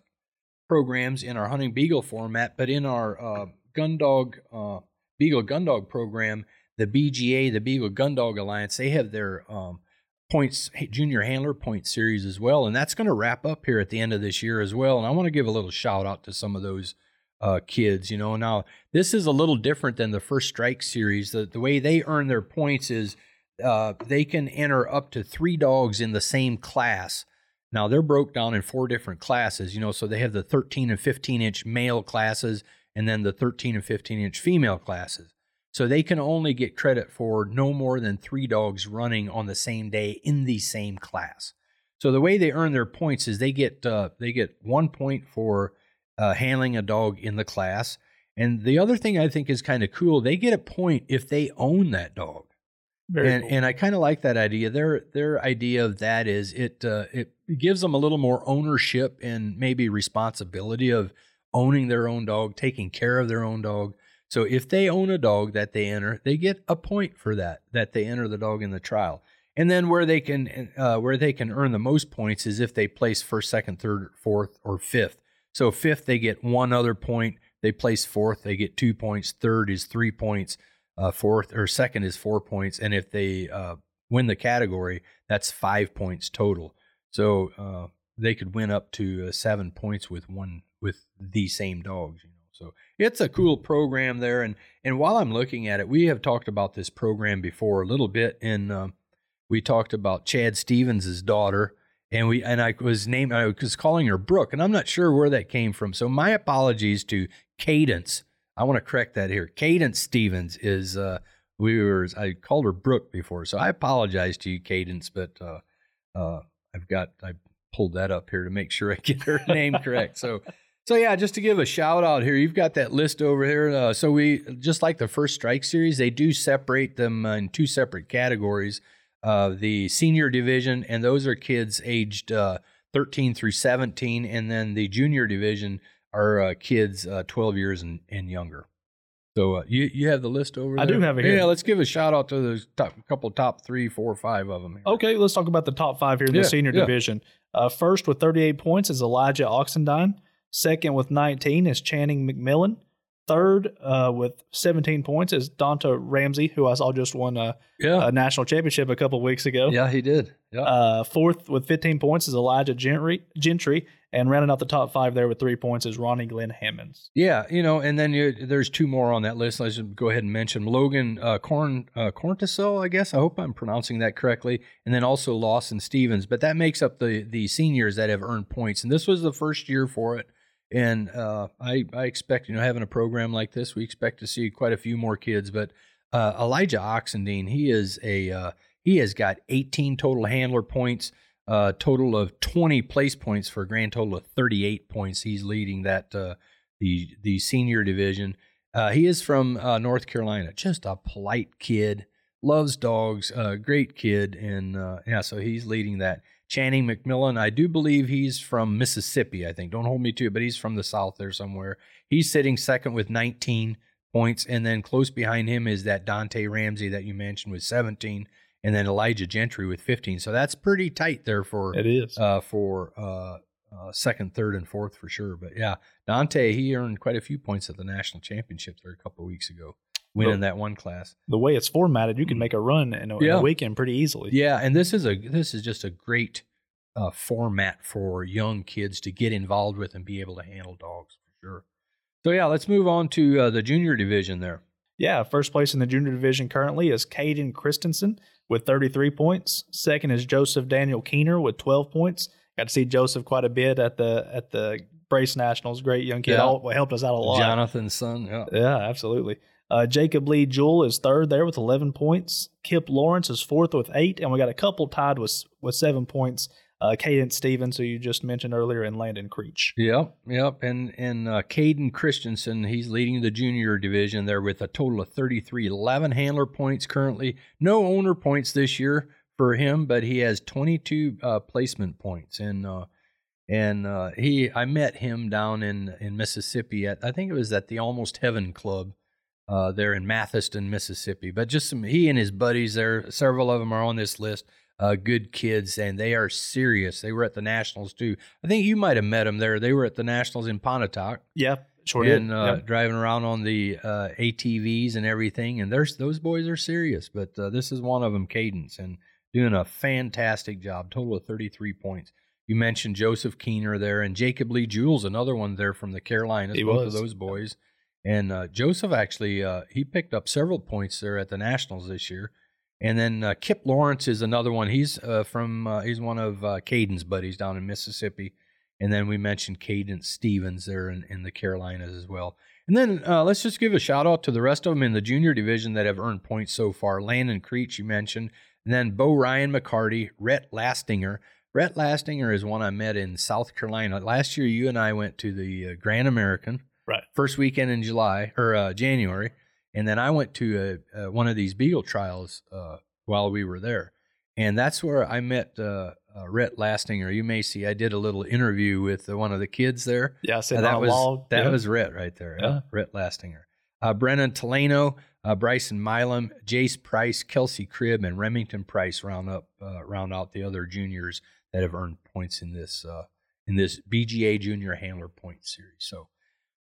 programs in our hunting beagle format but in our uh, gun dog uh, beagle gun dog program the bga the beagle gun dog alliance they have their um, points junior handler point series as well and that's going to wrap up here at the end of this year as well and i want to give a little shout out to some of those uh, kids you know now this is a little different than the first strike series the, the way they earn their points is uh, they can enter up to three dogs in the same class. Now they're broke down in four different classes, you know, so they have the 13 and 15 inch male classes and then the 13 and 15 inch female classes. So they can only get credit for no more than three dogs running on the same day in the same class. So the way they earn their points is they get uh, they get one point for uh, handling a dog in the class, and the other thing I think is kind of cool, they get a point if they own that dog. Very and, cool. and I kind of like that idea. Their their idea of that is it uh, it gives them a little more ownership and maybe responsibility of owning their own dog, taking care of their own dog. So if they own a dog that they enter, they get a point for that that they enter the dog in the trial. And then where they can uh, where they can earn the most points is if they place first, second, third, fourth, or fifth. So fifth they get one other point. They place fourth, they get two points. Third is three points uh, fourth or second is four points, and if they uh, win the category, that's five points total. So uh, they could win up to uh, seven points with one with the same dogs. You know, so it's a cool program there. And and while I'm looking at it, we have talked about this program before a little bit, and um, we talked about Chad Stevens' daughter. And we and I was named I was calling her Brooke, and I'm not sure where that came from. So my apologies to Cadence I want to correct that here. Cadence Stevens is uh, we were I called her Brooke before, so I apologize to you, Cadence, but uh, uh, I've got I pulled that up here to make sure I get her name correct. So. So yeah, just to give a shout out here, you've got that list over here. Uh, so we just like the first strike series, they do separate them in two separate categories. Uh, the senior division, and those are kids aged uh, 13 through 17, and then the junior division, are uh, kids uh, 12 years and, and younger. So uh, you you have the list over I there? do have it here. Yeah, let's give a shout out to those top couple top three, four, five of them. Here. Okay, let's talk about the top five here in yeah, the senior yeah. division. Uh, first with 38 points is Elijah Oxendine. Second with 19 is Channing McMillan. Third uh, with 17 points is Donta Ramsey, who I saw just won a, yeah. a national championship a couple weeks ago. Yeah, he did. Yeah. Uh, fourth with 15 points is Elijah Gentry, Gentry, and rounding out the top five there with three points is Ronnie Glenn Hammonds. Yeah, you know, and then you, there's two more on that list. Let's go ahead and mention Logan uh, Corn uh, I guess. I hope I'm pronouncing that correctly. And then also Lawson Stevens. But that makes up the the seniors that have earned points. And this was the first year for it And uh, I, I expect, you know, having a program like this, we expect to see quite a few more kids. But uh, Elijah Oxendine, he is a uh, he has got 18 total handler points, uh, total of 20 place points for a grand total of 38 points. He's leading that uh, the the senior division. Uh, he is from North Carolina, just a polite kid, loves dogs, great kid, and yeah, so he's leading that. Channing McMillan, I do believe he's from Mississippi. I think don't hold me to it, but he's from the South there somewhere. He's sitting second with 19 points, and then close behind him is that Dante Ramsey that you mentioned with 17 and then Elijah Gentry with 15. So that's pretty tight there for It is. uh, for uh, uh, second, third, and fourth for sure. But yeah, Dante he earned quite a few points at the national championship there a couple of weeks ago, winning that one class. the way it's formatted, you can make a run in a, in Yeah. a weekend pretty easily. Yeah, and this is a this is just a great uh, format for young kids to get involved with and be able to handle dogs for sure. So yeah, let's move on to uh, the junior division there. Yeah, first place in the junior division currently is Caden Christensen with 33 points. Second is Joseph Daniel Keener with 12 points. Got to see Joseph quite a bit at the at the Brace Nationals. Great young kid. Yeah. All, helped us out a lot. Jonathan's son. Yeah. Yeah, absolutely. Uh, Jacob Lee Jewell is third there with 11 points. Kip Lawrence is fourth with eight, and we got a couple tied with with seven points. Uh, Cadence Stevens, who you just mentioned earlier, and Landon Creech. Yep, yep, and and uh, Caden Christensen, he's leading the junior division there with a total of 33, 11 handler points currently. No owner points this year for him, but he has 22 uh, placement points, and uh, and uh, he I met him down in in Mississippi at I think it was at the Almost Heaven Club uh, there in Mathiston, Mississippi. But just some he and his buddies there, several of them are on this list. Uh, good kids, and they are serious. They were at the Nationals too. I think you might have met them there. They were at the Nationals in Pontotoc Yeah, sure and did. uh, Yep. driving around on the uh, ATVs and everything. And there's those boys are serious, but uh, this is one of them, Cadence, and doing a fantastic job. Total of 33 points. You mentioned Joseph Keener there, and Jacob Lee Jules, another one there from the Carolinas. He both was. of those boys. And uh, Joseph actually uh, he picked up several points there at the Nationals this year. And then uh, Kip Lawrence is another one. He's uh, from uh, he's one of uh, Caden's buddies down in Mississippi. And then we mentioned Cadence Stevens there in, in the Carolinas as well. And then uh, let's just give a shout out to the rest of them in the junior division that have earned points so far. Landon Creech, you mentioned. And then Bo Ryan McCarty, Rhett Lastinger. Rhett Lastinger is one I met in South Carolina. Last year, you and I went to the Grand American. Right. First weekend in July or uh, January. And then I went to a, uh, one of these Beagle trials uh, while we were there. And that's where I met uh, uh, Rhett Lastinger. You may see I did a little interview with one of the kids there. Yeah, Uh, that was log. that Yeah. was Rhett right there. Yeah. Rhett Lastinger. Uh, Brennan Taleno, uh, Bryson Milam, Jace Price, Kelsey Cribb, and Remington Price round up uh, round out the other juniors that have earned points in this uh, in this BGA Junior Handler Point Series. So,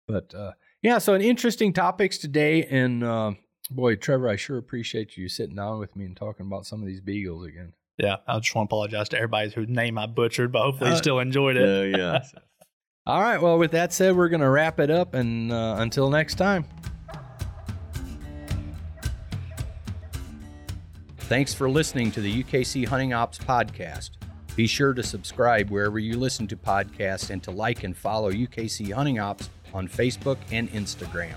but uh, yeah, so an interesting topics today, and uh, boy, Trevor, I sure appreciate you sitting down with me and talking about some of these beagles again. Yeah, I just want to apologize to everybody whose name I butchered, but hopefully you Uh, still enjoyed it. yeah. All right. Well, with that said, we're going to wrap it up, and uh, until next time. Thanks for listening to the UKC Hunting Ops podcast. Be sure to subscribe wherever you listen to podcasts and to like and follow UKC Hunting Ops on Facebook and Instagram.